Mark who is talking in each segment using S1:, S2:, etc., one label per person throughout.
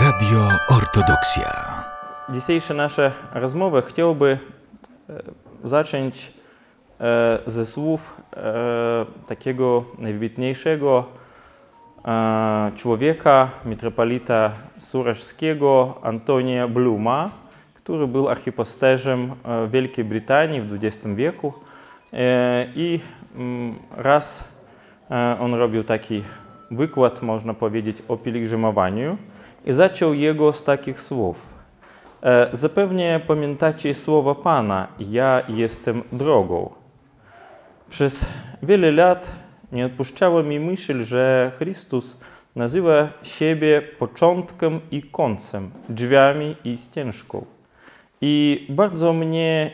S1: Radio Ortodoksja.
S2: Dzisiejsze nasze rozmowy chciałby e, zacząć e, ze słów e, takiego najwybitniejszego człowieka, metropolita suraszskiego Antonia Bluma, który był archipasterzem e, Wielkiej Brytanii w XX wieku. I mm, raz on robił taki wykład, można powiedzieć, o pielgrzymowaniu i zaczął jego z takich słów. E, Zapewnie pamiętacie słowa Pana: Ja jestem drogą. Przez wiele lat nie odpuszczała mi myśl, że Chrystus nazywa siebie początkiem i końcem, drzwiami i ścieżką. I bardzo mnie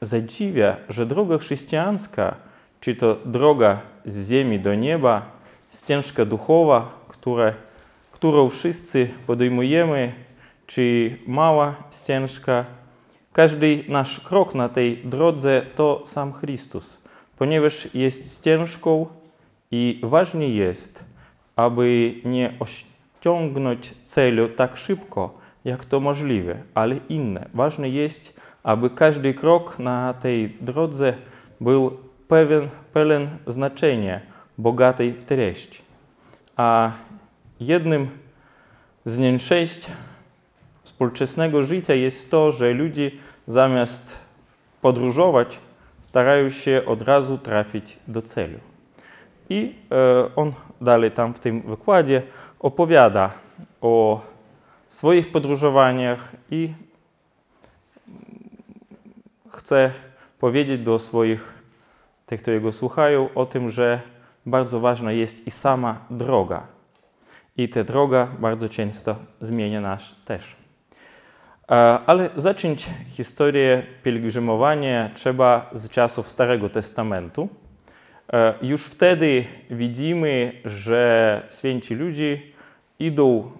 S2: zadziwia, że droga chrześcijańska, czy to droga z ziemi do nieba, ścieżka duchowa, które, którą wszyscy podejmujemy, czy mała ścieżka, każdy nasz krok na tej drodze to sam Chrystus, ponieważ jest ścieżką i ważne jest, aby nie osiągnąć celu tak szybko, jak to możliwe, ale inne. Ważne jest, aby każdy krok na tej drodze był pewien, pełen znaczenia, bogatej w treść. A jednym z nieszczęść współczesnego życia jest to, że ludzie zamiast podróżować, starają się od razu trafić do celu. I e, on dalej tam w tym wykładzie opowiada o swoich podróżowaniach i chce powiedzieć do swoich, tych, którzy go słuchają, o tym, że bardzo ważna jest i sama droga. I ta droga bardzo często zmienia nas też. E, Ale zacząć historię pielgrzymowania trzeba z czasów Starego Testamentu. E, Już wtedy widzimy, że święci ludzie idą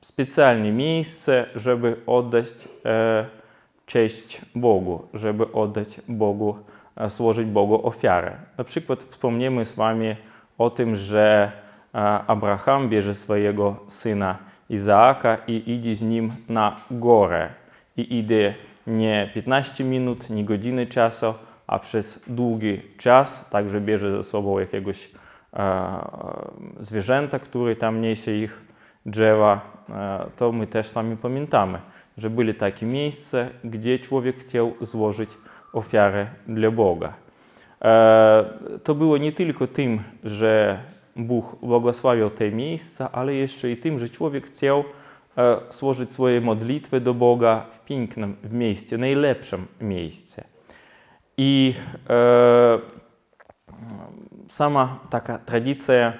S2: w specjalne miejsce, żeby oddać e, cześć Bogu, żeby oddać Bogu, złożyć Bogu ofiarę. Na przykład wspomniemy z Wami o tym, że Abraham bierze swojego syna Izaaka i idzie z nim na górę. I idzie nie 15 minut, nie godziny czasu, a przez długi czas, także bierze ze sobą jakiegoś e, zwierzęta, które tam niesie ich drzewa, e, to my też z Wami pamiętamy, że byli takie miejsca, gdzie człowiek chciał złożyć ofiarę dla Boga. E, To było nie tylko tym, że Bóg błogosławił te miejsca, ale jeszcze i tym, że człowiek chciał e, złożyć swoje modlitwy do Boga w pięknym w miejscu, najlepszym miejscu. I e, sama taka tradycja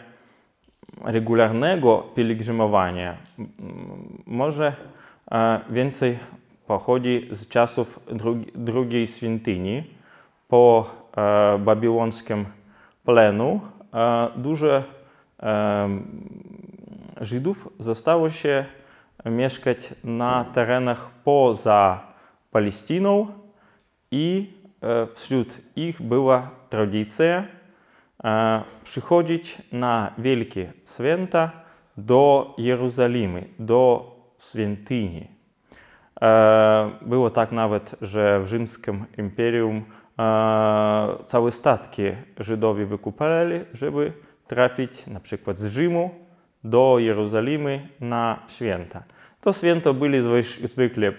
S2: regularnego pielgrzymowania może e, więcej pochodzi z czasów drugi, drugiej świątyni. Po e, babilońskim plenu e, mieszkać na terenach poza Palestyną i e, wśród ich była tradycja e, przychodzić na wielkie święta do Jerozolimy, do świątyni. E, Było tak nawet, że w rzymskim imperium e, całe statki Żydowie wykupali, żeby trafić na przykład z Rzymu do Jerozolimy na święta. To święto byli zwykle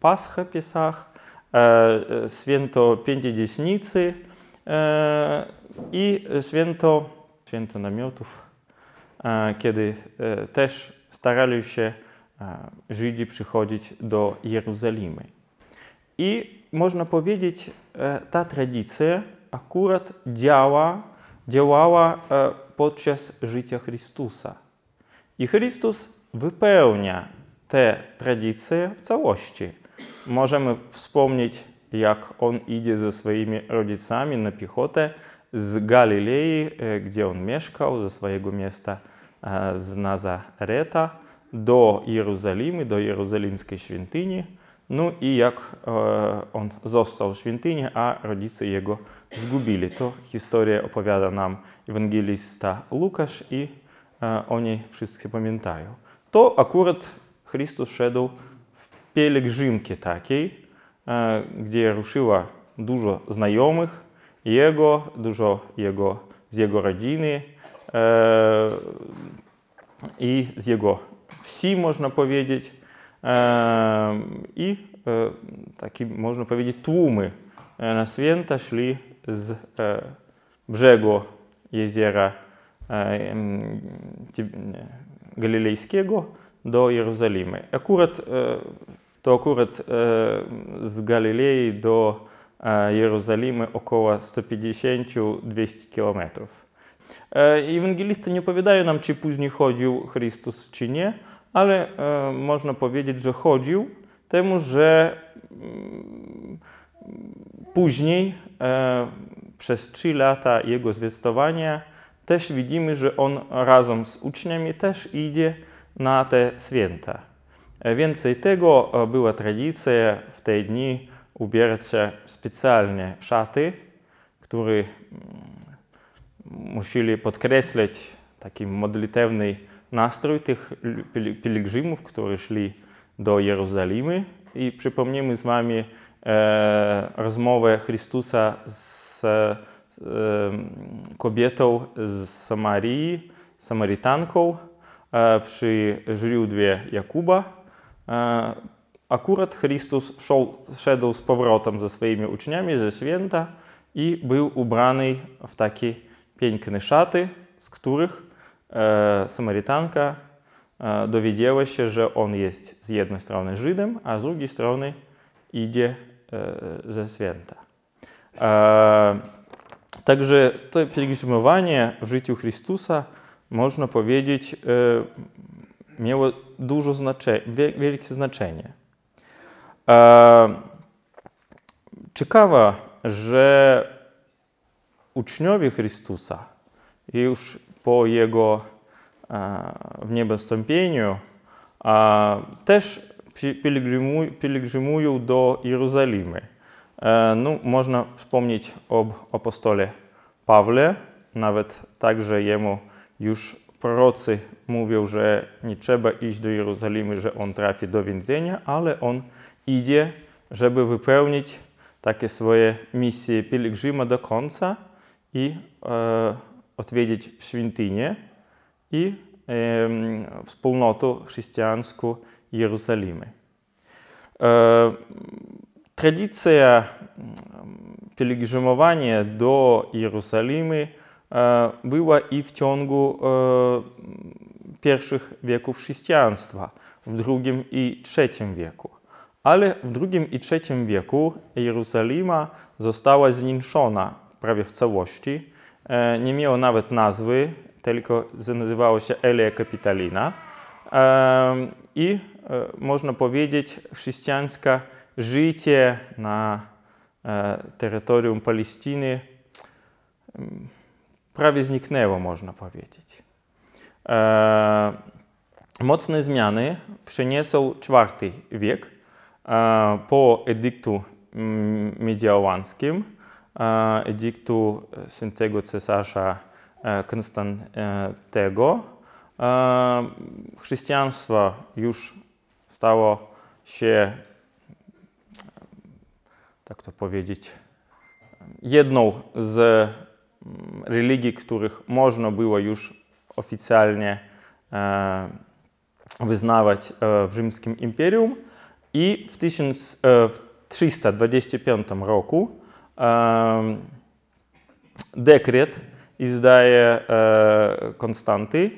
S2: Pascha, Pesach, e, święto Pięćdziesiętnicy e, i święto, święto namiotów, e, kiedy też starali się Żydzi przychodzić do Jerozolimy. I e, ta tradycja akurat działa, działała e, podczas życia Chrystusa. I Chrystus wypełnia tę tradycję w całości. Możemy wspomnieć, jak on idzie ze swoimi rodzicami na piechotę z Galilei, e, gdzie on mieszkał, ze swojego miasta e, z Nazareta, do Jerozolimy, do jerozolimskiej świątyni. No i jak e, on został w świątyni, a rodzice jego zgubili. To historię opowiada nam ewangelista Łukasz i e, oni wszyscy pamiętają. To akurat Chrystus szedł w pielgrzymkę takiej, e, gdzie ruszyło dużo znajomych Jego, dużo jego, z jego rodziny i z jego wsi, można powiedzieć. E, e, e, z e, brzegu jeziora e, em, Tib- nie, Galilejskiego do Jerozolimy. Akurat, e, to akurat e, z Galilei do e, Jerozolimy około 150-200 kilometrów. E, Ewangelisty nie opowiadają nam, czy później chodził Chrystus, czy nie, ale e, można powiedzieć, że chodził, temu, że mm, później, e, przez trzy lata jego zwiastowania, też widzimy, że on razem z uczniami też idzie na te święta. E, Więcej tego, była tradycja w te dni ubierać się specjalnie szaty, które mm, musieli podkreślać taki modlitewny nastrój tych pielgrzymów, którzy szli do Jerozolimy. I przypomnimy z wami e, rozmowę Chrystusa z e, kobietą z Samarii, Samarytanką e, przy źródle Jakuba. E, akurat Chrystus szł, szedł z powrotem ze swoimi uczniami ze święta i był ubrany w takie piękne szaty, z których e, Samarytanka e, dowiedziała się, że on jest z jednej strony Żydem, a z drugiej strony idzie e, ze święta. E, Także to pielgrzymowanie w życiu Chrystusa, można powiedzieć, e, miało dużo znaczenie, wielkie znaczenie. E, Ciekawe, że uczniowie Chrystusa już po Jego e, wniebostąpieniu e, też pi- pielgrzymu- pielgrzymują do Jerozolimy. E, No, można wspomnieć o apostole Pawle, nawet także jemu już prorocy mówią, że nie trzeba iść do Jerozolimy, że on trafi do więzienia, ale on idzie, żeby wypełnić takie swoje misje pielgrzyma do końca i e, odwiedzić świątynię i em, wspólnotę chrześcijańską Jerozolimy. E, Tradycja pielgrzymowania do Jerozolimy e, była i w ciągu e, pierwszych wieków chrześcijaństwa, w II i III wieku. Ale w II i III wieku Jerozolima została zniszczona prawie w całości. E, Nie miała nawet nazwy, tylko nazywała się Elia Capitolina. Em, I e, można powiedzieć, chrześcijańskie życie na e, terytorium Palestyny em, prawie zniknęło, można powiedzieć. E, Mocne zmiany przyniósł IV wiek e, po edyktu mm, mediołanskim, e, edyktu świętego cesarza e, Konstantego. E, Chrześcijaństwo już stało się, tak to powiedzieć, jedną z mm, religii, których można było już oficjalnie e, wyznawać e, w rzymskim imperium. I w 1325 roku e, Konstanty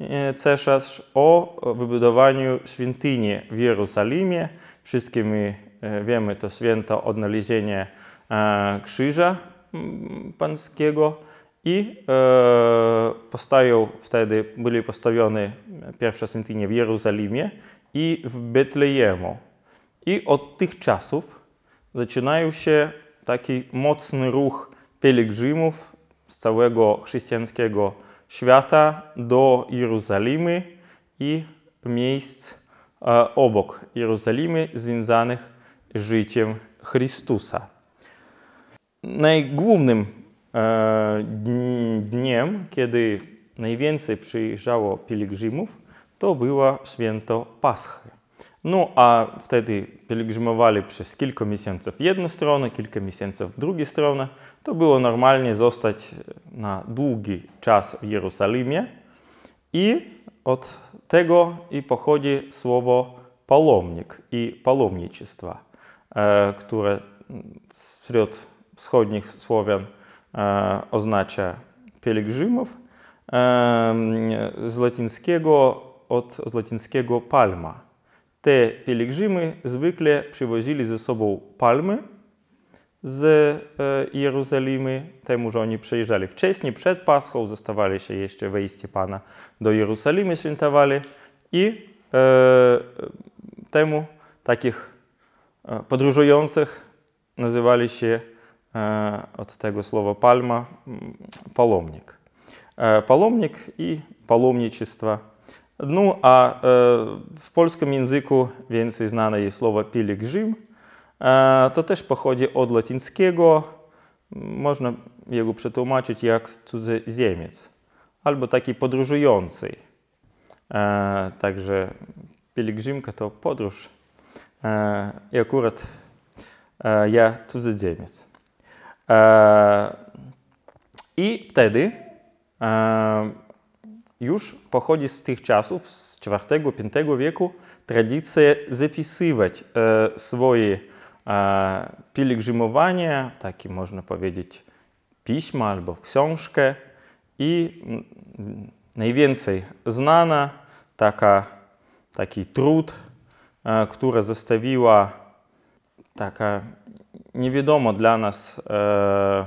S2: e, cesarz o wybudowaniu świątyni w. Wszystkie my e, wiemy to święto odnalezienia e, krzyża pańskiego i e, postają wtedy, byli postawione pierwsze świątynie w Jerozolimie i w Betlejemu. I od tych czasów zaczynają się taki mocny ruch pielgrzymów z całego chrześcijańskiego świata do Jerozolimy i miejsc e, obok Jerozolimy związanych z życiem Chrystusa. Najgłównym e, dni- dniem, kiedy najwięcej przyjeżdżało pielgrzymów, to było święto Paschy. No a wtedy pielgrzymowali przez kilka miesięcy w jedną stronę, kilka miesięcy w drugą stronę. To było normalnie zostać na długi czas w Jerozolimie. I od tego i pochodzi słowo palomnik i palomnictwo, e, które wśród wschodnich Słowian e, oznacza pielgrzymów. E, z łacińskiego, od, od palma. Te pielgrzymy zwykle przywozili ze sobą palmy z e, Jerozolimy, temu, że oni przyjeżdżali wcześniej, przed Paschą, zostawali się jeszcze wejście Pana do Jerozolimy, świętowali i e, temu takich e, podróżujących nazywali się od tego słowa palma palomnik. E, palomnik i palomnictwo. No a w polskim języku więcej znane jest słowo pielgrzym. To też pochodzi od łacińskiego. Można jego przetłumaczyć jak cudzoziemiec albo taki podróżujący. Także pielgrzymka to podróż. I akurat ja cudzoziemiec. I wtedy już pochodzi z tych czasów, z IV-V wieku, tradycja zapisywać e, swoje e, pielgrzymowania, takie można powiedzieć piśma albo książkę. I mm, najwięcej znana taka, taki trud, e, który zostawiła taka niewiadoma dla nas e,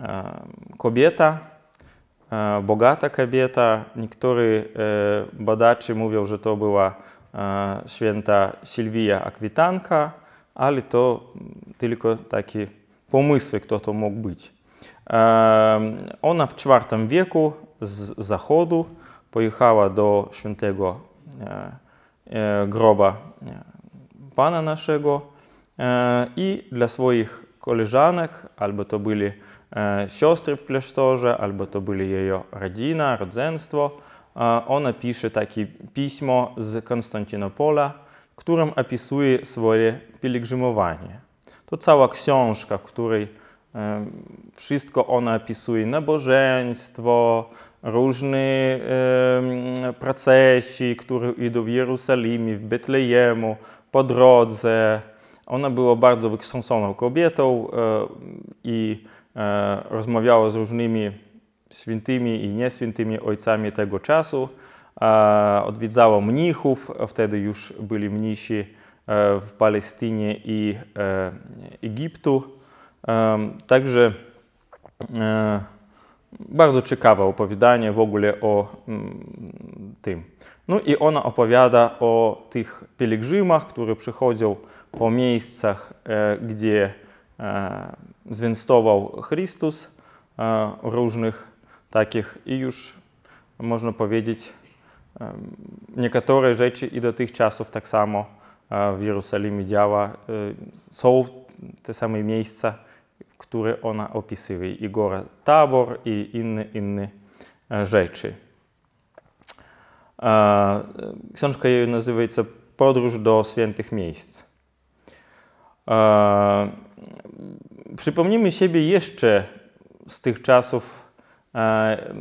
S2: e, kobieta, bogata kobieta. Niektórzy e, badacze mówią, że to była e, święta Sylwia Akwitanka, ale to tylko takie pomysły, kto to mógł być. E, Ona w IV wieku z zachodu pojechała do świętego e, e, groba e, Pana naszego e, i dla swoich koleżanek, albo to byli e, siostry w klasztorze, albo to byli jej rodzina, rodzeństwo, e, ona pisze takie pismo z Konstantynopola, w którym opisuje swoje pielgrzymowanie. To cała książka, w której e, wszystko ona opisuje, nabożeństwo, różne e, procesy, które idą w Jerozolimie, w Betlejemu, po drodze. Ona była bardzo wykształconą kobietą e, i e, rozmawiała z różnymi świętymi i nieświętymi ojcami tego czasu. E, Odwiedzała mnichów, wtedy już byli mnisi e, w Palestynie i e, Egiptu. E, Także e, bardzo ciekawe opowiadanie w ogóle o mm, tym. No i ona opowiada o tych pielgrzymach, które przychodzą po miejscach, e, gdzie zwiastował Chrystus, e, różnych takich i już można powiedzieć, niektóre rzeczy i do tych czasów tak samo e, w Jerozolimie działa. E, Są te same miejsca, które ona opisuje, i góra Tabor, i inne, inne rzeczy. Książka jej nazywa się Podróż do świętych miejsc. E, Przypomnijmy siebie jeszcze z tych czasów e,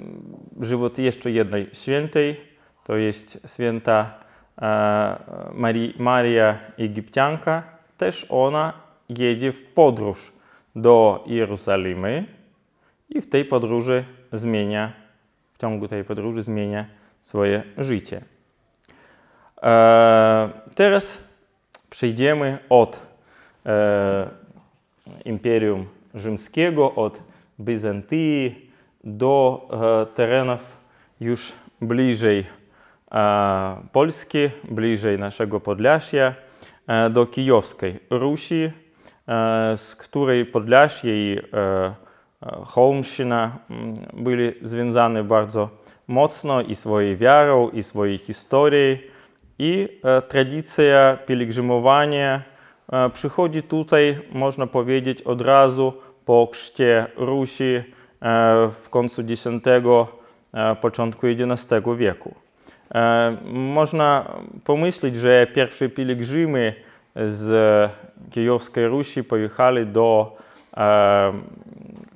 S2: żywot jeszcze jednej świętej, to jest święta e, Marii, Maria Egipcianka. Też ona jedzie w podróż do Jerozolimy i w tej podróży zmienia, w ciągu tej podróży zmienia swoje życie. Teraz przejdziemy od Imperium Rzymskiego, od Bizantii do e, terenów już bliżej e, Polski, bliżej naszego Podlasia, e, do Kijowskiej Rusi, e, z której Podlasie i e, e, Holmщина mm, byli związane bardzo mocno i swoją wiarą, i swojej historią. I e, tradycja pielgrzymowania e, przychodzi tutaj, można powiedzieć, od razu po chrzcie Rusi e, w końcu X, e, początku XI wieku. E, Można pomyśleć, że pierwsze pielgrzymy z Kijowskiej Rusi pojechali do e,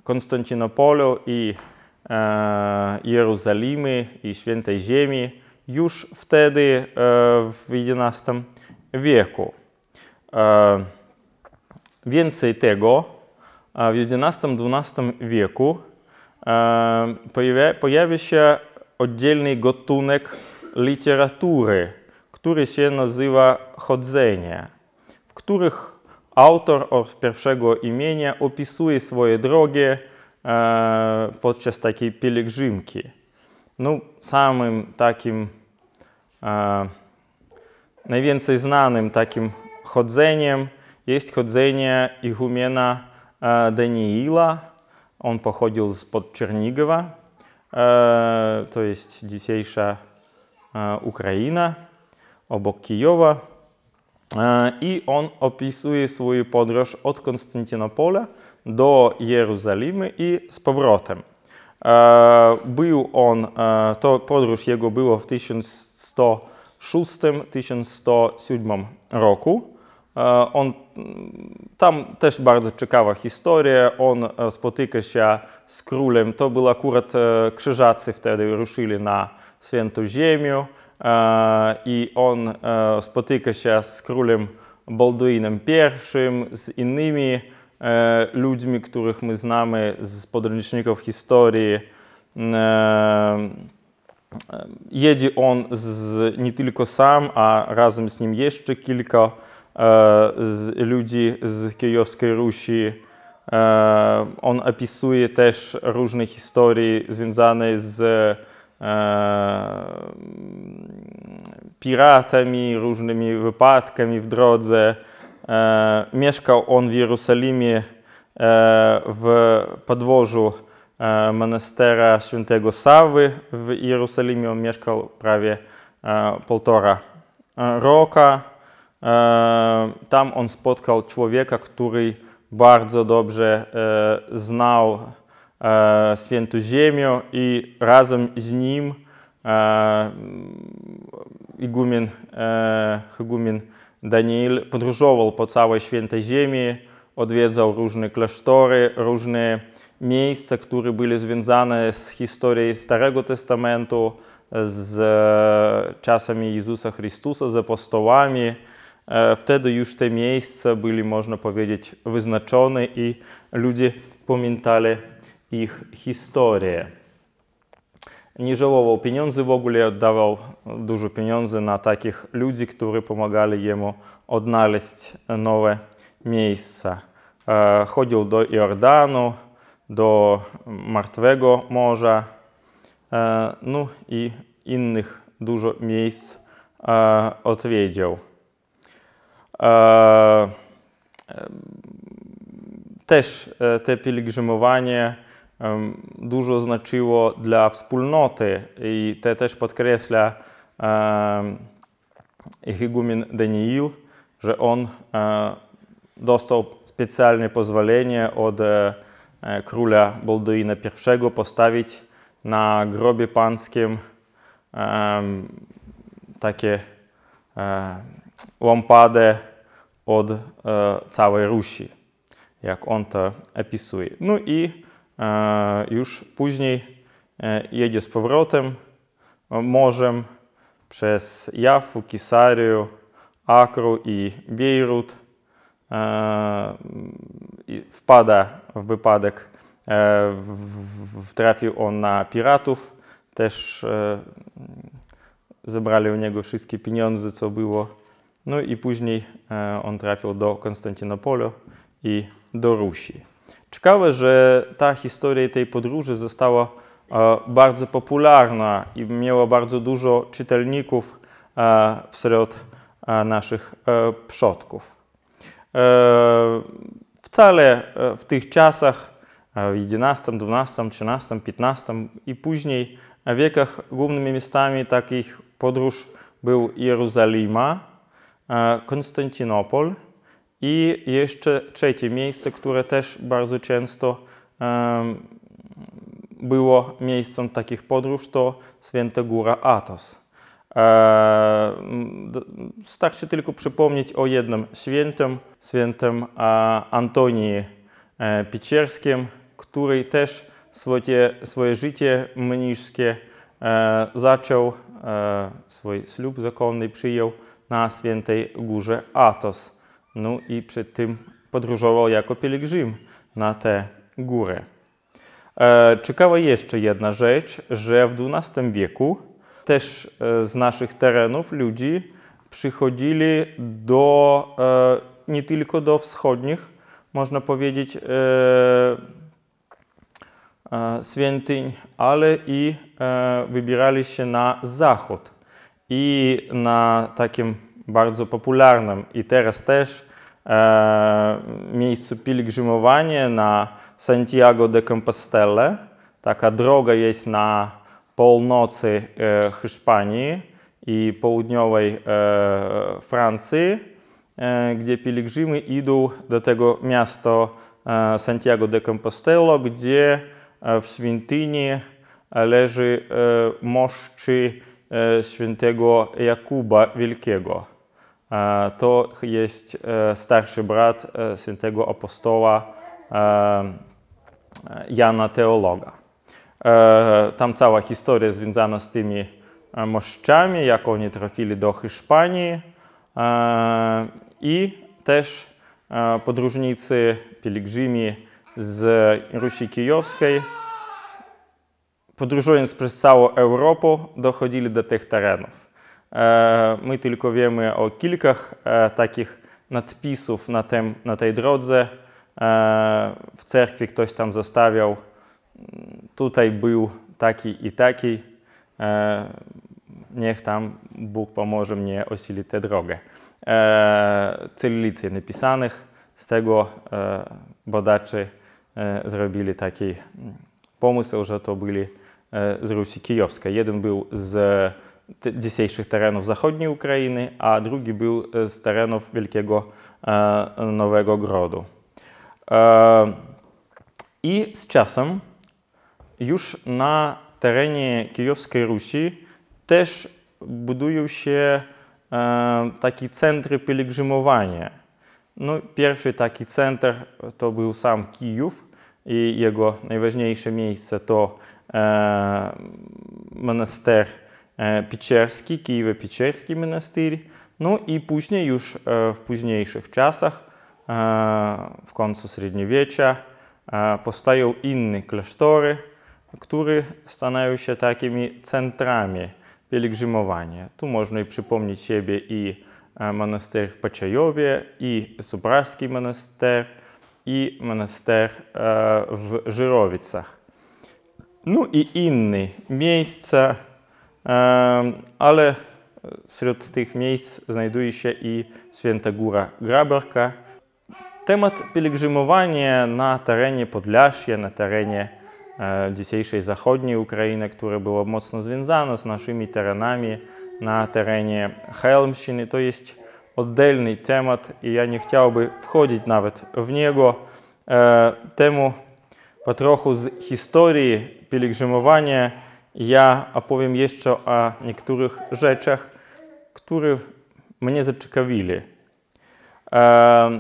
S2: Konstantynopolu i e, Jerozolimy i Świętej Ziemi już wtedy e, w XI wieku. E, Więcej tego, e, w XI-XII wieku e, pojawia, się oddzielny gatunek literatury, który się nazywa chodzenie, w których autor od pierwszego imienia opisuje swoje drogi podczas takiej pielgrzymki. No, samym takim najwięcej znanym takim chodzeniem jest chodzenie igumena e, Daniila. On pochodził spod Czernigowa, e, to jest dzisiejsza e, Ukraina, obok Kijowa. E, I on opisuje swoją podróż od Konstantynopola do Jerozolimy i z powrotem. E, Był on, e, to podróż jego była w 1106-1107 roku. E, On, mm, tam też bardzo ciekawa historia. On e, spotyka się z królem. To był akurat e, krzyżacy wtedy ruszyli na Świętą Ziemię. I on spotyka się z królem Balduinem I, z innymi ludźmi, których my znamy z podręczników historii. E, Jedzie on z, nie tylko sam, a razem z nim jeszcze kilka z ludzi z Kijowskiej Rusi. E, on opisuje też różne historie związane z e, piratami, różnymi wypadkami w drodze. E, mieszkał on w Jerozolimie e, w podłożu e, monastera świętego Sawy w Jerozolimie. On mieszkał prawie e, półtora e, roka. E, Tam on spotkał człowieka, który bardzo dobrze e, znał e, Świętą Ziemię i razem z nim e, e, igumen Daniel podróżował po całej Świętej Ziemi, odwiedzał różne klasztory, różne miejsca, które były związane z historią Starego Testamentu, z e, czasami Jezusa Chrystusa, z apostołami. E, Wtedy już te miejsca były, można powiedzieć, wyznaczone i ludzie pamiętali ich historię. Nie żałował pieniędzy w ogóle, oddawał dużo pieniędzy na takich ludzi, którzy pomagali jemu odnaleźć nowe miejsca. E, Chodził do Jordanu, do Martwego Morza, e, no i innych dużo miejsc e, E, też e, te pielgrzymowanie dużo znaczyło dla wspólnoty i to też podkreśla em, igumen Daniil, że on e, dostał specjalne pozwolenie od e, e, króla Balduina I postawić na grobie pańskim takie łampadę od e, całej Rusi, jak on to opisuje. No i e, już później e, jedzie z powrotem morzem przez Jafu, Kisarię, Akru i Bejrut. Wpada w wypadek, e, w, w, trafił on na piratów, też zebrali u niego wszystkie pieniądze, co było. No i później e, on trafił do Konstantynopolu i do Rusi. Ciekawe, że ta historia tej podróży została e, bardzo popularna i miała bardzo dużo czytelników e, wśród naszych przodków. Wcale w tych czasach, w XI, XII, XIII, XV i później wiekach głównymi miastami takich podróż był Jerozolima, Konstantynopol i jeszcze trzecie miejsce, które też bardzo często em, było miejscem takich podróż, to Święta Góra Athos. E, Starczy tylko przypomnieć o jednym świętym, świętym e, Antonii e, Pieczerskim, który też swoje, swoje życie mniszskie e, zaczął, e, swój ślub zakonny przyjął na świętej górze Athos. No i przed tym podróżował jako pielgrzym na tę górę. E, Ciekawa jeszcze jedna rzecz, że w XII wieku też e, z naszych terenów ludzi przychodzili do, e, nie tylko do wschodnich, można powiedzieć, e, e, świątyń, ale i e, wybierali się na zachód. I na takim bardzo popularnym i teraz też e, miejscu pielgrzymowania na Santiago de Compostela. Taka droga jest na północy e, Hiszpanii i południowej e, Francji, e, gdzie pielgrzymy idą do tego miasta e, Santiago de Compostela, gdzie e, w świątyni leży e, moszczy świętego Jakuba Wielkiego. E, To jest e, starszy brat e, świętego apostoła e, Jana Teologa. E, Tam cała historia związana z tymi e, moszczami, jak oni trafili do Hiszpanii e, i też e, podróżnicy, pielgrzymi z Rusi Kijowskiej podróżując przez całą Europę, dochodzili do tych terenów. E, My tylko wiemy o kilku e, takich nadpisów na, tym, na tej drodze. E, W cerkwi ktoś tam zostawiał, tutaj był taki i taki, niech tam Bóg pomoże mnie osilić tę drogę. Cyrylicy napisanych, z tego badacze zrobili taki mm, pomysł, że to byli z Rusi Kijowskiej. Jeden był z dzisiejszych terenów zachodniej Ukrainy, a drugi był e, z terenów Wielkiego e, Nowego Grodu. E, I z czasem już na terenie Kijowskiej Rusi też budują się e, takie centry pielgrzymowania. No, pierwszy taki center to był sam Kijów i jego najważniejsze miejsce to e, monaster e, Pieczerski, Kijowo-Pieczerski monastyr. No i później już e, w późniejszych czasach, e, w końcu średniowiecza, e, powstają inne klasztory, które stanają się takimi centrami pielgrzymowania. Tu można i przypomnieć siebie i e, monaster w Paczajowie, i Subralski monaster, i monaster e, w Żyrowicach. Inne miejsca, e, ale wśród tych miejsc znajduje się i Święta Góra Grabarka. Temat pielgrzymowania na terenie Podlasia, na terenie dzisiejszej zachodniej Ukrainy, które było mocno związane z naszymi terenami na terenie Helmщiny, to jest oddzielny temat i ja nie chciałbym wchodzić nawet w niego. Temu po trochu z historii pielgrzymowania ja opowiem jeszcze o niektórych rzeczach, które mnie zaciekawili. E,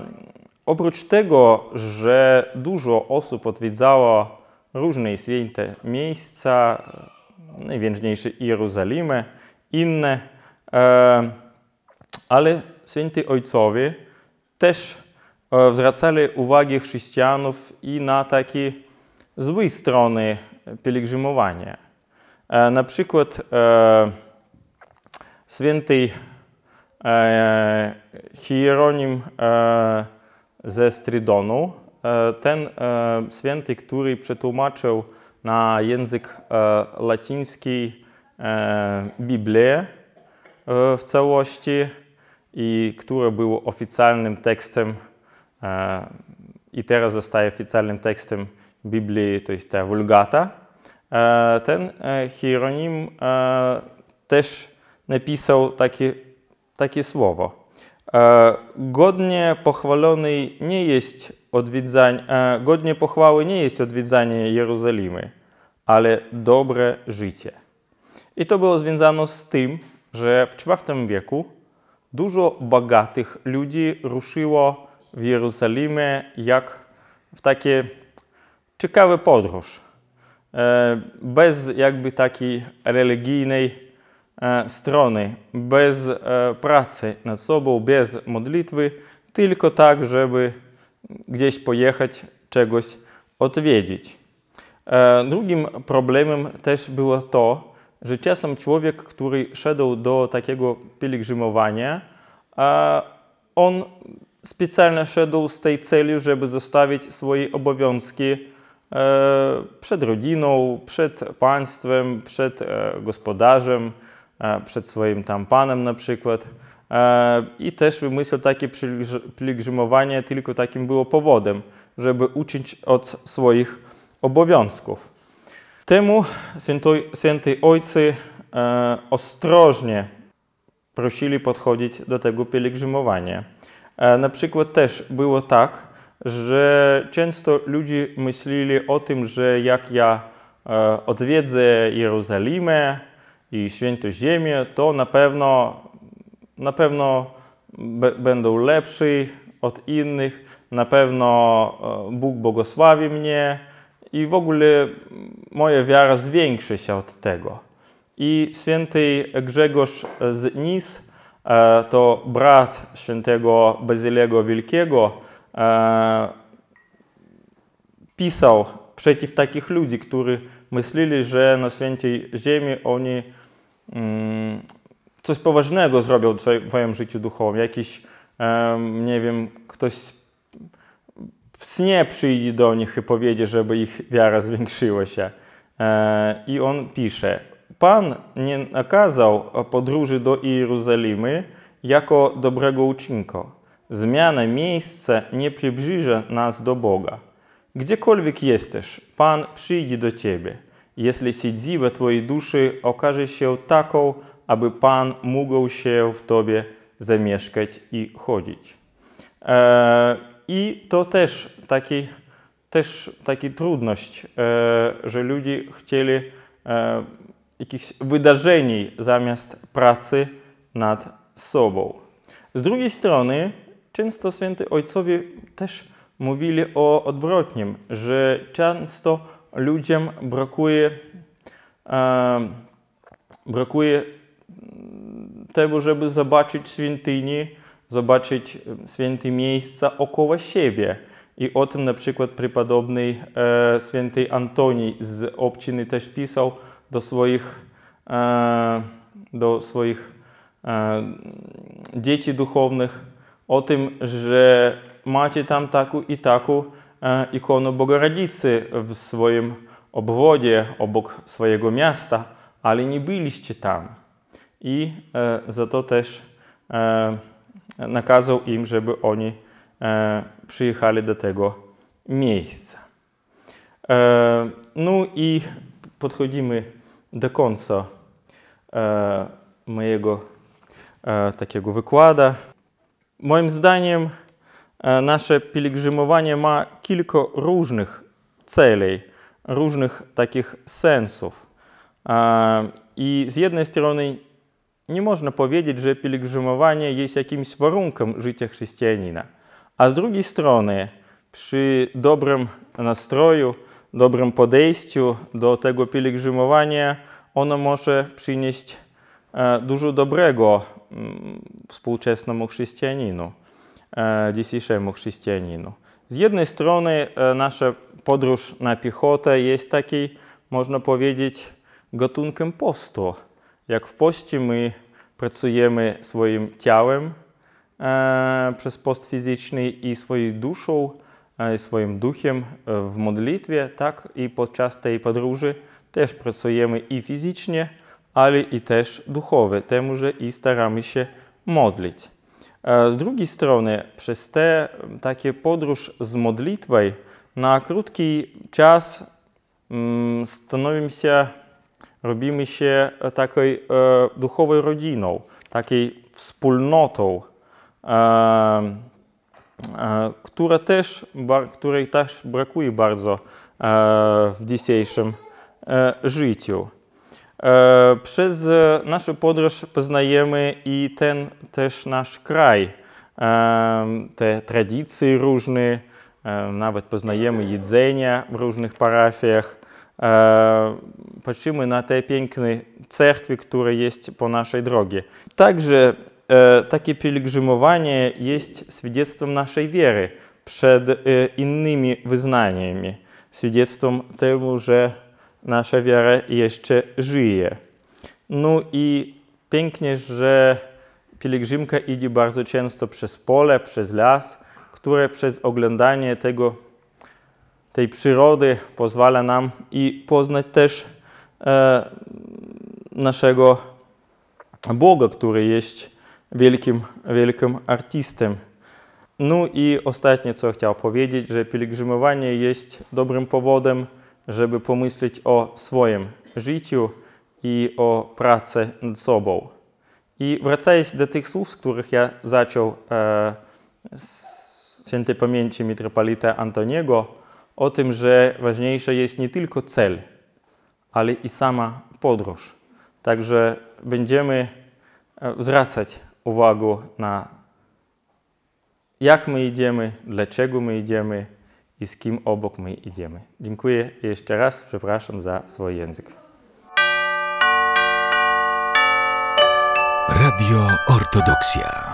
S2: oprócz tego, że dużo osób odwiedzało różne święte miejsca, najważniejsze Jerozolimy, inne, e, ale święci ojcowie też e, zwracali uwagę chrześcijanów i na takie złe strony pielgrzymowania. E, na przykład e, święty e, Hieronim e, ze Strydonu, ten święty, który przetłumaczył na język łaciński Biblię w całości i który był oficjalnym tekstem i teraz zostaje oficjalnym tekstem Biblii, to jest ta Vulgata. E, Ten e, Hieronim e, też napisał takie, takie słowo. Godnie pochwalony nie jest odwiedzanie, godnie pochwały nie jest odwiedzanie Jerozolimy, ale dobre życie. I to było związane z tym, że w IV wieku dużo bogatych ludzi ruszyło w Jerozolimę jak w takie ciekawe podróż. E, Bez jakby takiej religijnej e, strony, bez e, pracy nad sobą, bez modlitwy, tylko tak, żeby gdzieś pojechać, czegoś odwiedzić. Drugim problemem też było to, że czasem człowiek, który szedł do takiego pielgrzymowania, on specjalnie szedł z tej celi, żeby zostawić swoje obowiązki przed rodziną, przed państwem, przed e, gospodarzem, e, przed swoim tam panem na przykład. E, I też wymyślił takie pielgrz- pielgrzymowanie tylko takim było powodem, żeby uczyć od swoich obowiązków. Temu świętej ojcy e, ostrożnie prosili podchodzić do tego pielgrzymowania. E, na przykład też było tak, że często ludzie myśleli o tym, że jak ja e, odwiedzę Jerozolimę i świętą ziemię, to na pewno, na pewno będą lepsi od innych, na pewno e, Bóg błogosławi mnie i w ogóle moja wiara zwiększy się od tego. I święty Grzegorz z Nis, e, to brat świętego Bazylego Wielkiego, e, pisał przeciw takich ludzi, którzy myśleli, że na świętej ziemi oni mm, coś poważnego zrobią w swoim- życiu duchowym. Jakiś, em, nie wiem, ktoś w śnie przyjdzie do nich i powiedzie, żeby ich wiara zwiększyła się. E, I on pisze, Pan nie nakazał podróży do Jerozolimy jako dobrego uczynka. Zmiana miejsca nie przybliży nas do Boga. Gdziekolwiek jesteś, Pan przyjdzie do Ciebie, jeśli siedziba Twojej duszy okaże się taką, aby Pan mógł się w Tobie zamieszkać i chodzić. E, I to też taki, też taki trudność, e, że ludzie chcieli e, jakichś wydarzeń zamiast pracy nad sobą. Z drugiej strony, często święty ojcowie też mówili o odwrotnym, że często ludziom brakuje, e, brakuje tego, żeby zobaczyć świątynię, zobaczyć święte miejsca około siebie. I o tym na przykład prepodobny e, święty Antoni z obciny też pisał do swoich, e, do swoich e, dzieci duchownych o tym, że macie tam taką i taką e, ikonę Bogorodicy w swoim obwodzie, obok swojego miasta, ale nie byliście tam. I e, za to też e, nakazał im, żeby oni przyjechali do tego miejsca. No i podchodzimy do końca mojego takiego wykładu. Moim zdaniem e, nasze pielgrzymowanie ma kilka różnych celów, różnych takich sensów. E, I z jednej strony nie można powiedzieć, że pielgrzymowanie jest jakimś warunkiem życia chrześcijanina. A z drugiej strony, przy dobrym nastroju, dobrym podejściu do tego pielgrzymowania, ono może przynieść dużo dobrego mm, współczesnemu chrześcijaninu, e, dzisiejszemu chrześcijaninu. Z jednej strony e, nasza podróż na piechotę jest takiej, można powiedzieć, gatunkiem postu. Jak w poście my pracujemy swoim ciałem e, przez post fizyczny i swoją duszą, e, swoim duchem e, w modlitwie, tak i podczas tej podróży też pracujemy i fizycznie, ale i też duchowo, temu, że i staramy się modlić. E, Z drugiej strony, przez tę takie podróż z modlitwą na krótki czas mm, stanowimy się robimy się e, taką e, duchową rodziną, takiej wspólnotą, e, e, która też, której też brakuje bardzo e, w dzisiejszym e, życiu. E, Przez e, naszą podróż poznajemy i ten też nasz kraj, e, te tradycje różne, nawet poznajemy jedzenie w różnych parafiach. Patrzymy na te piękne cerkwie, które jest po naszej drodze. Także takie pielgrzymowanie jest świadectwem naszej wiary przed innymi wyznaniami, świadectwem temu, że nasza wiara jeszcze żyje. No i pięknie, że pielgrzymka idzie bardzo często przez pole, przez las, które przez oglądanie tego, tej przyrody pozwala nam i poznać też e, naszego Boga, który jest wielkim, wielkim artystem. No i ostatnie, co chciał powiedzieć, że pielgrzymowanie jest dobrym powodem, żeby pomyśleć o swoim życiu i o pracy nad sobą. I wracając do tych słów, z których ja zaczął e, z świętej pamięci mitropolita Antoniego, o tym, że ważniejsze jest nie tylko cel, ale i sama podróż. Także będziemy e, zwracać uwagę na jak my idziemy, dlaczego my idziemy i z kim obok my idziemy. Dziękuję jeszcze raz, przepraszam za swój język.
S1: Radio Ortodoksja.